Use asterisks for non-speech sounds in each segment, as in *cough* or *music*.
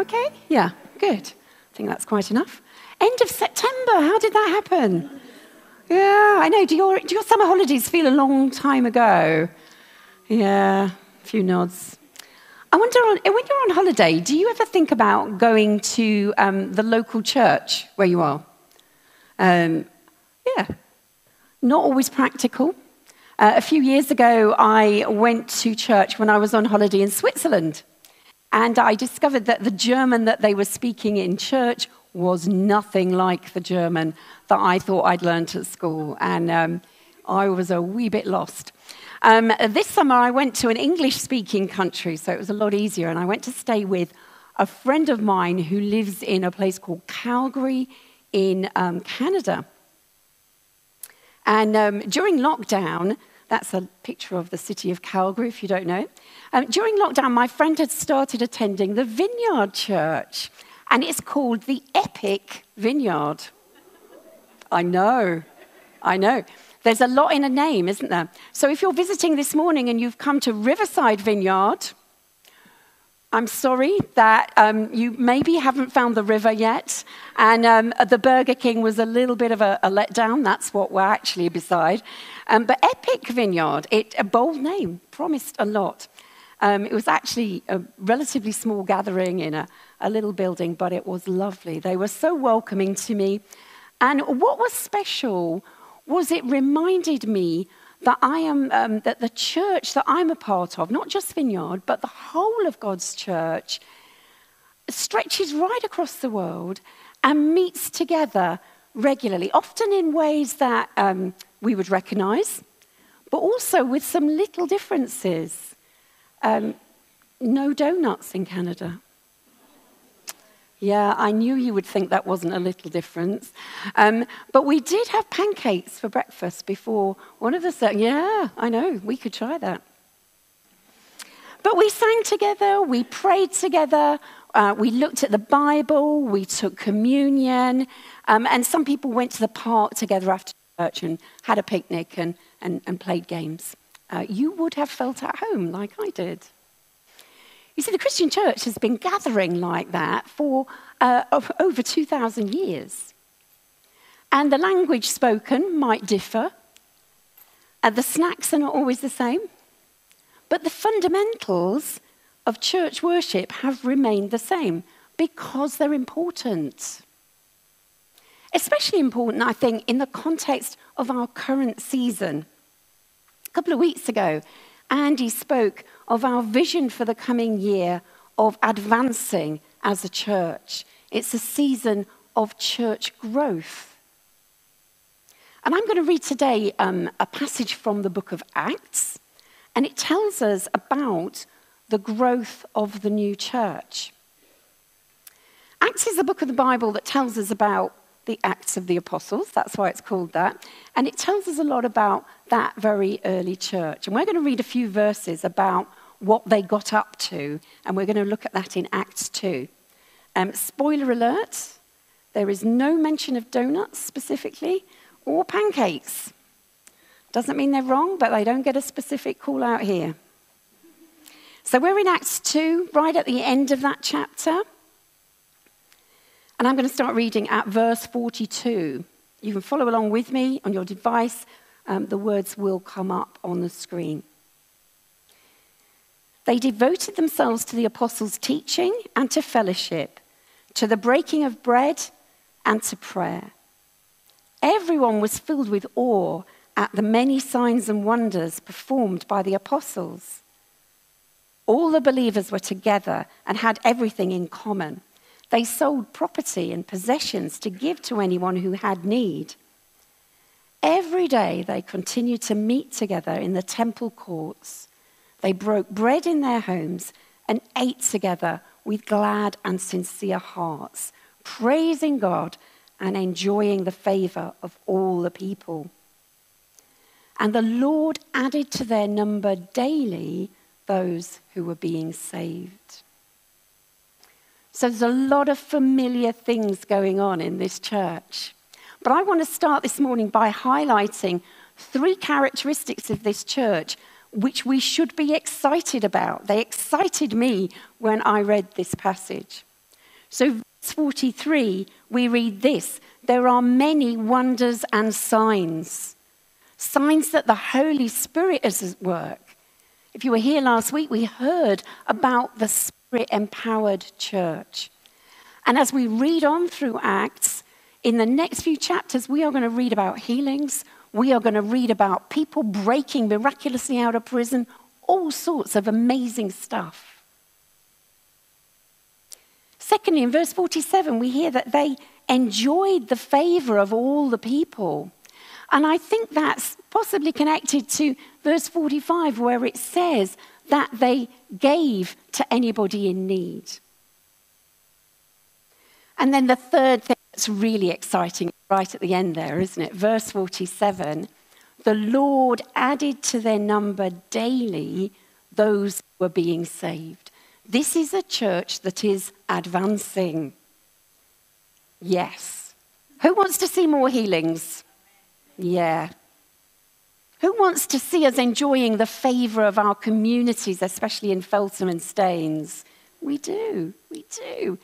you okay? Yeah, good. I think that's quite enough. End of September, how did that happen? Yeah, I know. Do your, do your summer holidays feel a long time ago? Yeah, a few nods. I wonder, on, when you're on holiday, do you ever think about going to um, the local church where you are? Um, yeah, not always practical. Uh, a few years ago, I went to church when I was on holiday in Switzerland. And I discovered that the German that they were speaking in church was nothing like the German that I thought I'd learned at school. And um, I was a wee bit lost. Um, this summer, I went to an English speaking country, so it was a lot easier. And I went to stay with a friend of mine who lives in a place called Calgary in um, Canada. And um, during lockdown, that's a picture of the city of Calgary, if you don't know. Um, during lockdown, my friend had started attending the Vineyard Church, and it's called the Epic Vineyard. I know, I know. There's a lot in a name, isn't there? So if you're visiting this morning and you've come to Riverside Vineyard, I'm sorry that um, you maybe haven't found the river yet, and um, the Burger King was a little bit of a, a letdown. That's what we're actually beside. Um, but Epic Vineyard, it, a bold name, promised a lot. Um, it was actually a relatively small gathering in a, a little building, but it was lovely. They were so welcoming to me. And what was special was it reminded me that I am, um, that the church that I'm a part of, not just Vineyard, but the whole of God's church, stretches right across the world and meets together regularly, often in ways that um, we would recognize, but also with some little differences. Um, no donuts in Canada. Yeah, I knew you would think that wasn't a little difference. Um, but we did have pancakes for breakfast before one of the. Se- yeah, I know, we could try that. But we sang together, we prayed together, uh, we looked at the Bible, we took communion, um, and some people went to the park together after church and had a picnic and, and, and played games. Uh, you would have felt at home like I did. You see, the Christian church has been gathering like that for uh, over 2,000 years. And the language spoken might differ, and the snacks are not always the same, but the fundamentals of church worship have remained the same because they're important. Especially important, I think, in the context of our current season. A couple of weeks ago, Andy spoke of our vision for the coming year of advancing as a church. It's a season of church growth. And I'm going to read today um, a passage from the book of Acts, and it tells us about the growth of the new church. Acts is the book of the Bible that tells us about the Acts of the Apostles. That's why it's called that. And it tells us a lot about that very early church. And we're going to read a few verses about what they got up to, and we're going to look at that in Acts 2. Um, spoiler alert there is no mention of donuts specifically or pancakes. Doesn't mean they're wrong, but they don't get a specific call out here. So we're in Acts 2, right at the end of that chapter. And I'm going to start reading at verse 42. You can follow along with me on your device. Um, the words will come up on the screen. They devoted themselves to the apostles' teaching and to fellowship, to the breaking of bread and to prayer. Everyone was filled with awe at the many signs and wonders performed by the apostles. All the believers were together and had everything in common. They sold property and possessions to give to anyone who had need. Every day they continued to meet together in the temple courts. They broke bread in their homes and ate together with glad and sincere hearts, praising God and enjoying the favor of all the people. And the Lord added to their number daily those who were being saved. So there's a lot of familiar things going on in this church. But I want to start this morning by highlighting three characteristics of this church which we should be excited about. They excited me when I read this passage. So, verse 43, we read this There are many wonders and signs, signs that the Holy Spirit is at work. If you were here last week, we heard about the Spirit empowered church. And as we read on through Acts, in the next few chapters, we are going to read about healings. We are going to read about people breaking miraculously out of prison, all sorts of amazing stuff. Secondly, in verse 47, we hear that they enjoyed the favor of all the people. And I think that's possibly connected to verse 45, where it says that they gave to anybody in need. And then the third thing that's really exciting, right at the end there, isn't it? Verse 47 the Lord added to their number daily those who were being saved. This is a church that is advancing. Yes. Who wants to see more healings? Yeah. Who wants to see us enjoying the favour of our communities, especially in Feltham and Staines? We do. We do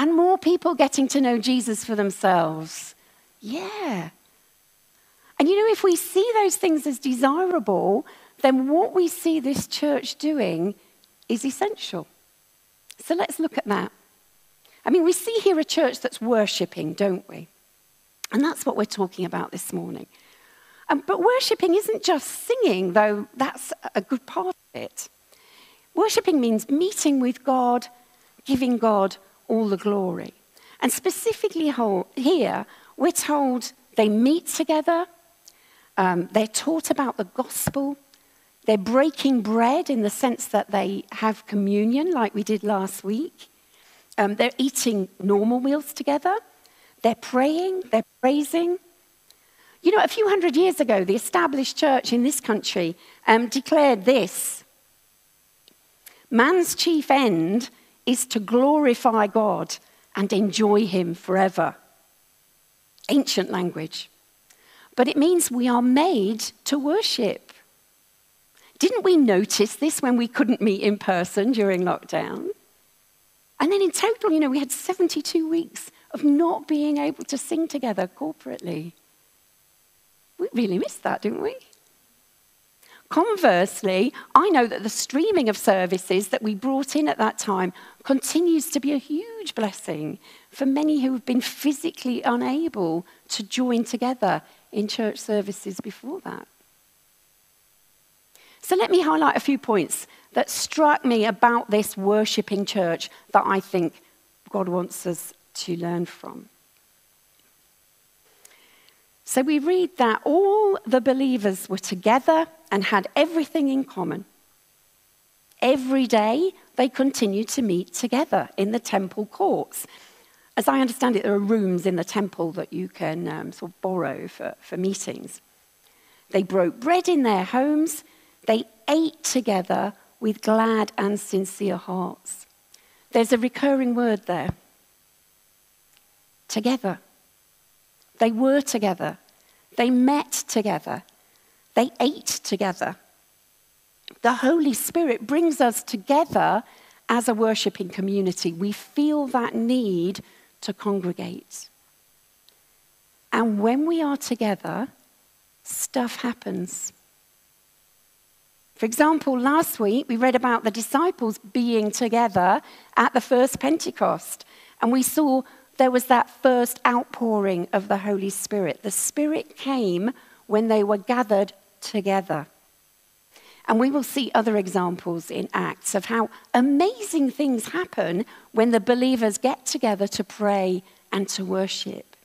and more people getting to know Jesus for themselves. Yeah. And you know, if we see those things as desirable, then what we see this church doing is essential. So let's look at that. I mean, we see here a church that's worshipping, don't we? And that's what we're talking about this morning. Um, but worshipping isn't just singing, though that's a good part of it. Worshipping means meeting with God, giving God all the glory. And specifically here, we're told they meet together, um, they're taught about the gospel, they're breaking bread in the sense that they have communion, like we did last week. Um, they're eating normal meals together, they're praying, they're praising. You know, a few hundred years ago, the established church in this country um, declared this Man's chief end is to glorify God and enjoy Him forever. Ancient language. But it means we are made to worship. Didn't we notice this when we couldn't meet in person during lockdown? And then in total, you know, we had 72 weeks of not being able to sing together corporately. We really missed that, didn't we? Conversely, I know that the streaming of services that we brought in at that time continues to be a huge blessing for many who have been physically unable to join together in church services before that. So let me highlight a few points that struck me about this worshipping church that I think God wants us to learn from. So we read that all the believers were together and had everything in common. Every day they continued to meet together in the temple courts. As I understand it, there are rooms in the temple that you can um, sort of borrow for, for meetings. They broke bread in their homes. They ate together with glad and sincere hearts. There's a recurring word there together. They were together. They met together. They ate together. The Holy Spirit brings us together as a worshipping community. We feel that need to congregate. And when we are together, stuff happens. For example, last week we read about the disciples being together at the first Pentecost, and we saw there was that first outpouring of the Holy Spirit. The Spirit came when they were gathered together. And we will see other examples in Acts of how amazing things happen when the believers get together to pray and to worship.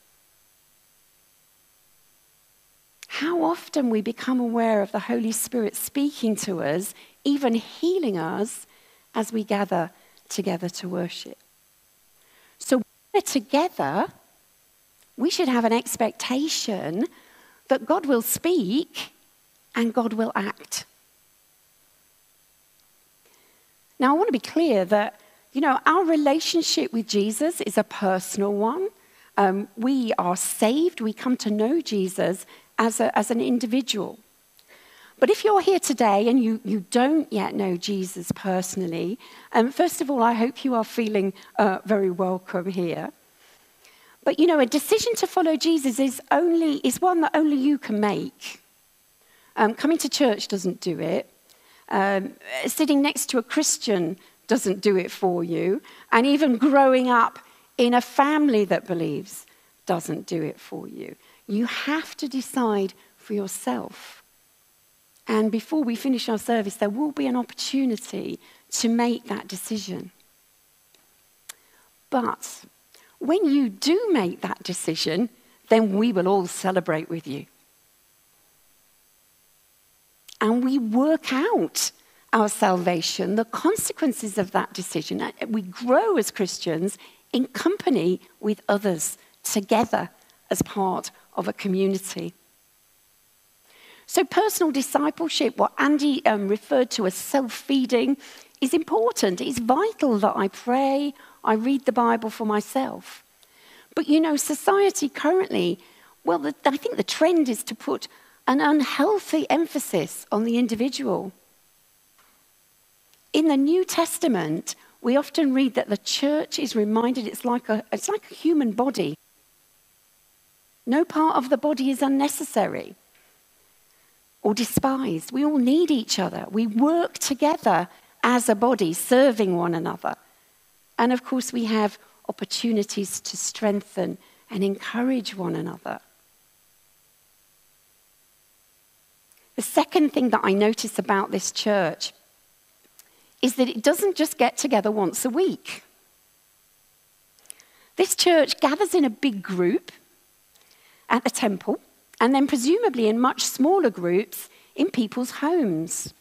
How often we become aware of the Holy Spirit speaking to us, even healing us, as we gather together to worship. So when we're together, we should have an expectation that God will speak and God will act. Now, I want to be clear that, you know, our relationship with Jesus is a personal one. Um, we are saved, we come to know Jesus as, a, as an individual. But if you're here today and you, you don't yet know Jesus personally, um, first of all, I hope you are feeling uh, very welcome here. But you know, a decision to follow Jesus is only is one that only you can make. Um, coming to church doesn't do it. Um, sitting next to a Christian doesn't do it for you. And even growing up in a family that believes doesn't do it for you. You have to decide for yourself. And before we finish our service, there will be an opportunity to make that decision. But when you do make that decision, then we will all celebrate with you. And we work out our salvation, the consequences of that decision. Uh, we grow as Christians in company with others, together as part of a community. So, personal discipleship, what Andy um, referred to as self feeding, is important. It's vital that I pray, I read the Bible for myself. But you know, society currently, well, the, I think the trend is to put an unhealthy emphasis on the individual. In the New Testament, we often read that the church is reminded it's like a, it's like a human body. No part of the body is unnecessary or despised. We all need each other. We work together as a body, serving one another. And of course, we have opportunities to strengthen and encourage one another. The second thing that I notice about this church is that it doesn't just get together once a week. This church gathers in a big group at the temple and then presumably in much smaller groups in people's homes.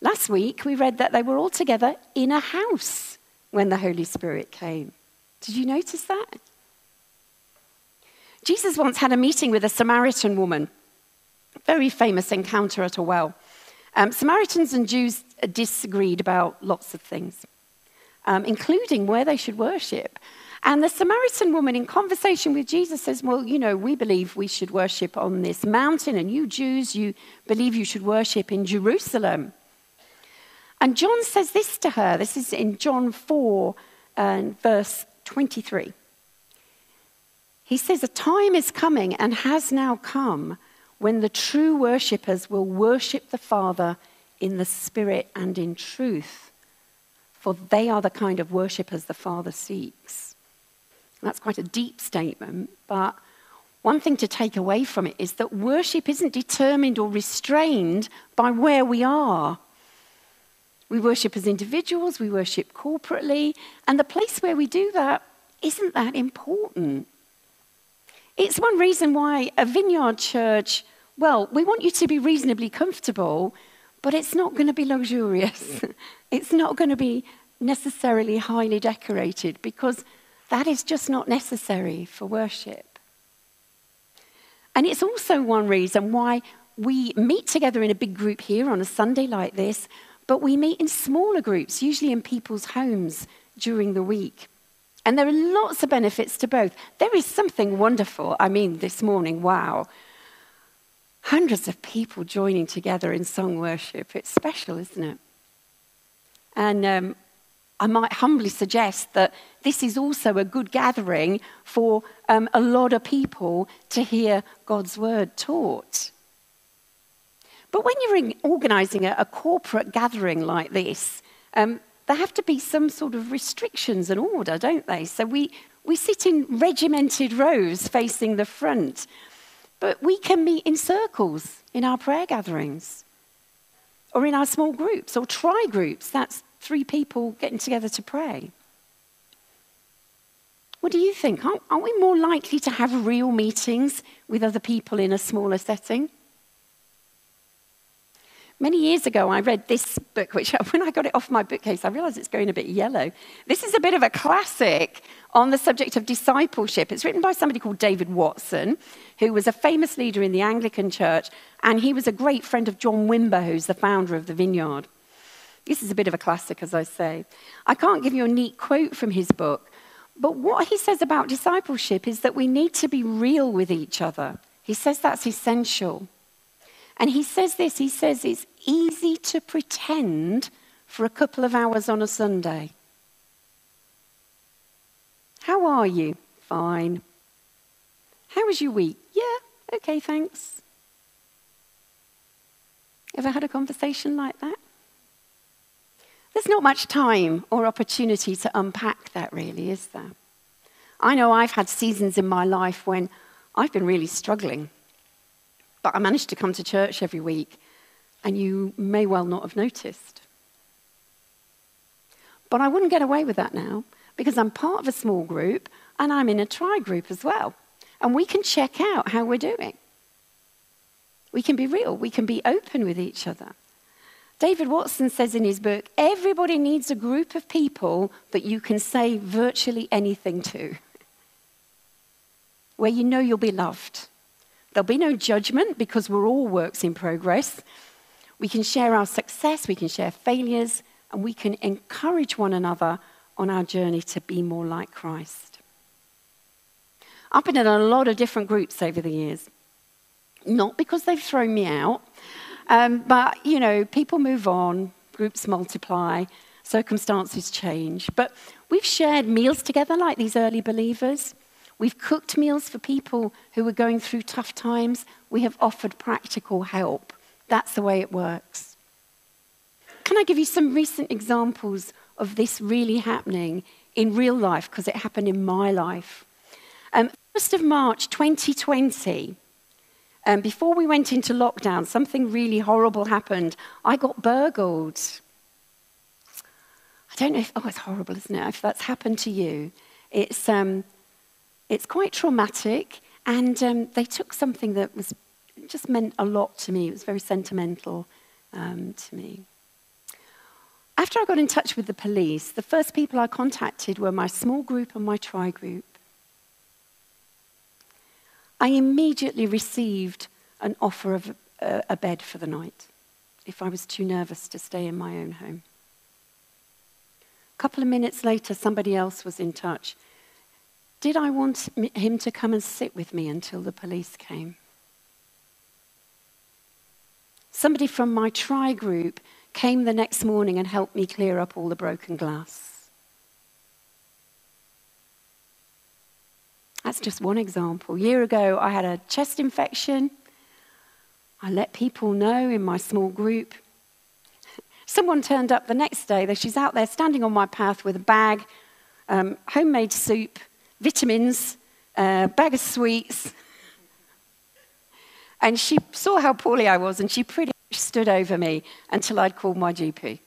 Last week, we read that they were all together in a house when the Holy Spirit came. Did you notice that? Jesus once had a meeting with a Samaritan woman, very famous encounter at a well. Um, Samaritans and Jews disagreed about lots of things, um, including where they should worship. And the Samaritan woman, in conversation with Jesus, says, Well, you know, we believe we should worship on this mountain, and you Jews, you believe you should worship in Jerusalem. And John says this to her. This is in John 4 and verse 23. He says, A time is coming and has now come when the true worshippers will worship the Father in the Spirit and in truth, for they are the kind of worshippers the Father seeks. That's quite a deep statement, but one thing to take away from it is that worship isn't determined or restrained by where we are. We worship as individuals, we worship corporately, and the place where we do that isn't that important. It's one reason why a vineyard church, well, we want you to be reasonably comfortable, but it's not going to be luxurious. *laughs* it's not going to be necessarily highly decorated because that is just not necessary for worship. And it's also one reason why we meet together in a big group here on a Sunday like this, but we meet in smaller groups, usually in people's homes during the week. And there are lots of benefits to both. There is something wonderful. I mean, this morning, wow. Hundreds of people joining together in song worship. It's special, isn't it? And um, I might humbly suggest that this is also a good gathering for um, a lot of people to hear God's word taught. But when you're organizing a, a corporate gathering like this, um, there have to be some sort of restrictions and order, don't they? So we, we sit in regimented rows facing the front, but we can meet in circles in our prayer gatherings or in our small groups or tri groups. That's three people getting together to pray. What do you think? Aren't, aren't we more likely to have real meetings with other people in a smaller setting? Many years ago, I read this book, which *laughs* when I got it off my bookcase, I realized it's going a bit yellow. This is a bit of a classic on the subject of discipleship. It's written by somebody called David Watson, who was a famous leader in the Anglican Church, and he was a great friend of John Wimber, who's the founder of the Vineyard. This is a bit of a classic, as I say. I can't give you a neat quote from his book, but what he says about discipleship is that we need to be real with each other. He says that's essential. And he says this he says it's easy to pretend for a couple of hours on a Sunday. How are you? Fine. How was your week? Yeah, okay, thanks. Ever had a conversation like that? There's not much time or opportunity to unpack that, really, is there? I know I've had seasons in my life when I've been really struggling, but I managed to come to church every week, and you may well not have noticed. But I wouldn't get away with that now because I'm part of a small group and I'm in a tri group as well. And we can check out how we're doing. We can be real, we can be open with each other. David Watson says in his book everybody needs a group of people that you can say virtually anything to, where you know you'll be loved. There'll be no judgment because we're all works in progress. We can share our success, we can share failures, and we can encourage one another on our journey to be more like Christ. I've been in a lot of different groups over the years. Not because they've thrown me out, um, but, you know, people move on, groups multiply, circumstances change. But we've shared meals together like these early believers. We've cooked meals for people who were going through tough times. We have offered practical help. That's the way it works. Can I give you some recent examples of this really happening in real life? Because it happened in my life. Um, 1st of March 2020, um, before we went into lockdown, something really horrible happened. I got burgled. I don't know if, oh, it's horrible, isn't it? If that's happened to you, it's, um, it's quite traumatic. And um, they took something that was just meant a lot to me. It was very sentimental um, to me. After I got in touch with the police, the first people I contacted were my small group and my tri group. I immediately received an offer of a, a bed for the night if I was too nervous to stay in my own home. A couple of minutes later, somebody else was in touch. Did I want him to come and sit with me until the police came? Somebody from my tri group came the next morning and helped me clear up all the broken glass. That's just one example. A year ago, I had a chest infection. I let people know in my small group. Someone turned up the next day. She's out there standing on my path with a bag, um, homemade soup, vitamins, a uh, bag of sweets. And she saw how poorly I was, and she pretty much stood over me until I'd called my GP.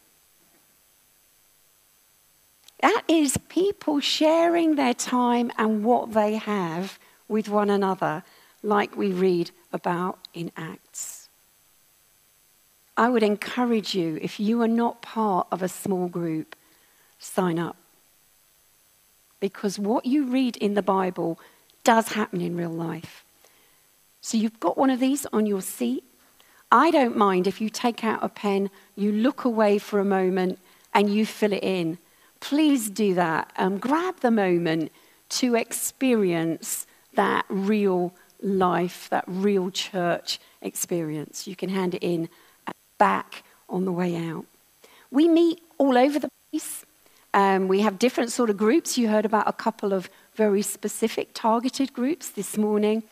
That is people sharing their time and what they have with one another, like we read about in Acts. I would encourage you, if you are not part of a small group, sign up. Because what you read in the Bible does happen in real life. So you've got one of these on your seat. I don't mind if you take out a pen, you look away for a moment, and you fill it in please do that. Um, grab the moment to experience that real life, that real church experience. You can hand it in back on the way out. We meet all over the place. Um, we have different sort of groups. You heard about a couple of very specific targeted groups this morning.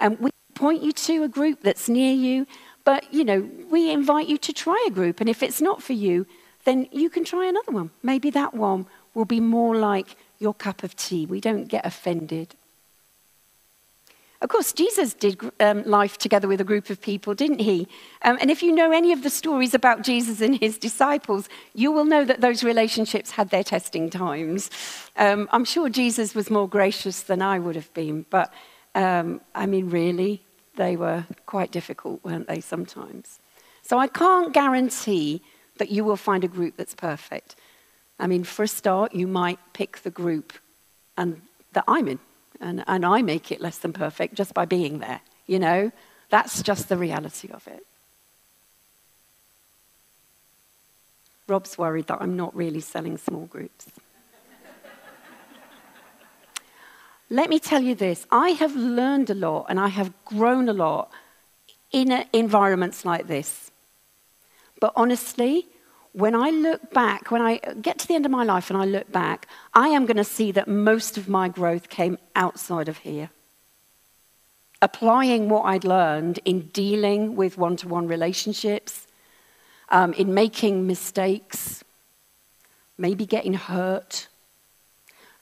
Um, we point you to a group that's near you, but you know we invite you to try a group. And if it's not for you, then you can try another one. Maybe that one will be more like your cup of tea. We don't get offended. Of course, Jesus did um, life together with a group of people, didn't he? Um, and if you know any of the stories about Jesus and his disciples, you will know that those relationships had their testing times. Um, I'm sure Jesus was more gracious than I would have been, but um, I mean, really, they were quite difficult, weren't they, sometimes? So I can't guarantee that you will find a group that's perfect. I mean, for a start, you might pick the group and that I'm in, and, and I make it less than perfect just by being there. You know, that's just the reality of it. Rob's worried that I'm not really selling small groups. Let me tell you this I have learned a lot and I have grown a lot in environments like this. But honestly, when I look back, when I get to the end of my life and I look back, I am going to see that most of my growth came outside of here. Applying what I'd learned in dealing with one to one relationships, um, in making mistakes, maybe getting hurt.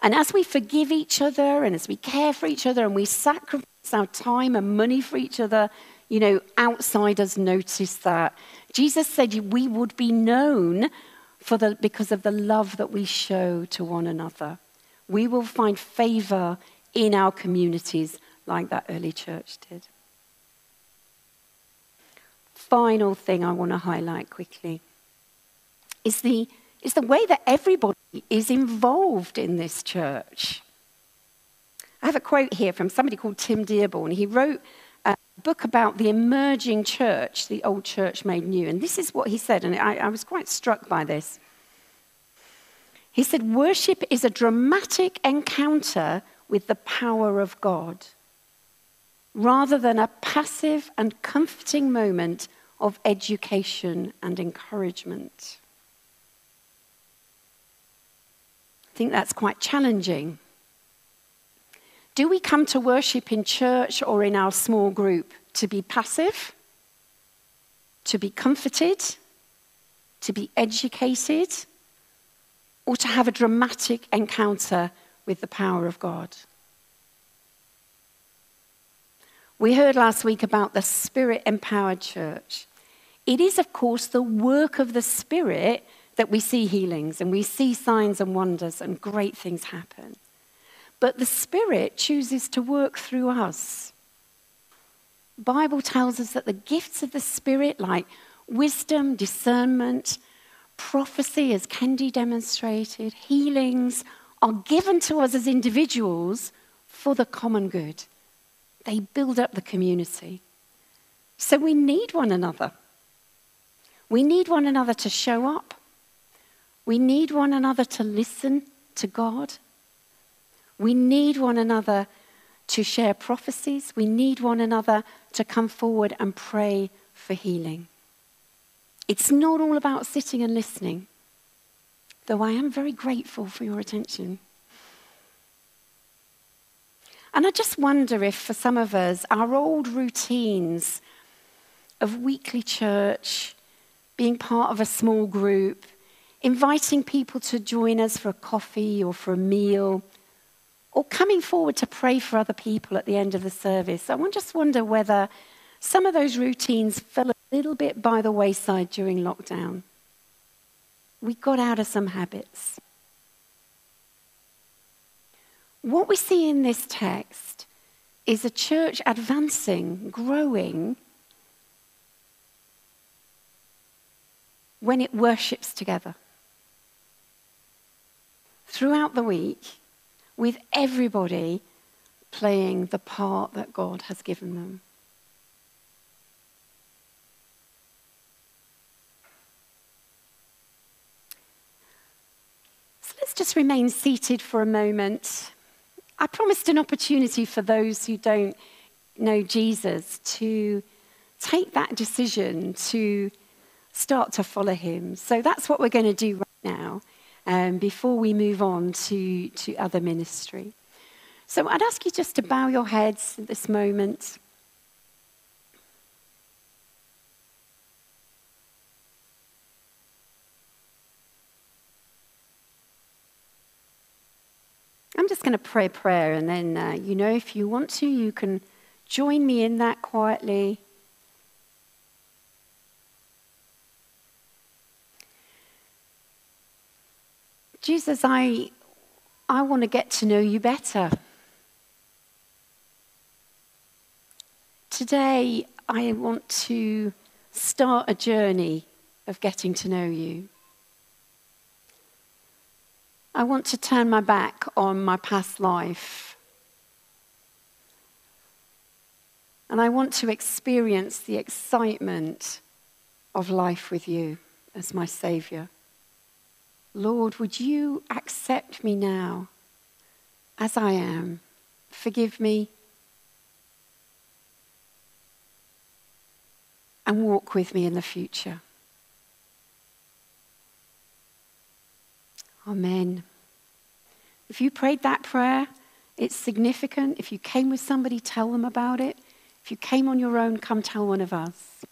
And as we forgive each other and as we care for each other and we sacrifice our time and money for each other, you know, outsiders notice that. Jesus said we would be known for the, because of the love that we show to one another. We will find favor in our communities like that early church did. Final thing I want to highlight quickly is the, is the way that everybody is involved in this church. I have a quote here from somebody called Tim Dearborn. He wrote book about the emerging church, the old church made new. And this is what he said, and I, I was quite struck by this. He said, Worship is a dramatic encounter with the power of God, rather than a passive and comforting moment of education and encouragement. I think that's quite challenging do we come to worship in church or in our small group to be passive, to be comforted, to be educated, or to have a dramatic encounter with the power of God? We heard last week about the Spirit empowered church. It is, of course, the work of the Spirit that we see healings and we see signs and wonders and great things happen but the Spirit chooses to work through us. The Bible tells us that the gifts of the Spirit, like wisdom, discernment, prophecy, as Kendi demonstrated, healings, are given to us as individuals for the common good. They build up the community. So we need one another. We need one another to show up. We need one another to listen to God we need one another to share prophecies. We need one another to come forward and pray for healing. It's not all about sitting and listening, though I am very grateful for your attention. And I just wonder if, for some of us, our old routines of weekly church, being part of a small group, inviting people to join us for a coffee or for a meal, or coming forward to pray for other people at the end of the service. I just wonder whether some of those routines fell a little bit by the wayside during lockdown. We got out of some habits. What we see in this text is a church advancing, growing, when it worships together. Throughout the week, with everybody playing the part that God has given them. So let's just remain seated for a moment. I promised an opportunity for those who don't know Jesus to take that decision to start to follow him. So that's what we're going to do right now um, before we move on to, to other ministry. So I'd ask you just to bow your heads at this moment. I'm just going to pray a prayer, and then, uh, you know, if you want to, you can join me in that quietly. Jesus, I, I want to get to know you better. Today, I want to start a journey of getting to know you. I want to turn my back on my past life. And I want to experience the excitement of life with you as my Savior. Lord, would you accept me now as I am? Forgive me. and walk with me in the future. Amen. If you prayed that prayer, it's significant. If you came with somebody, tell them about it. If you came on your own, come tell one of us.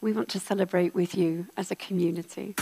We want to celebrate with you as a community.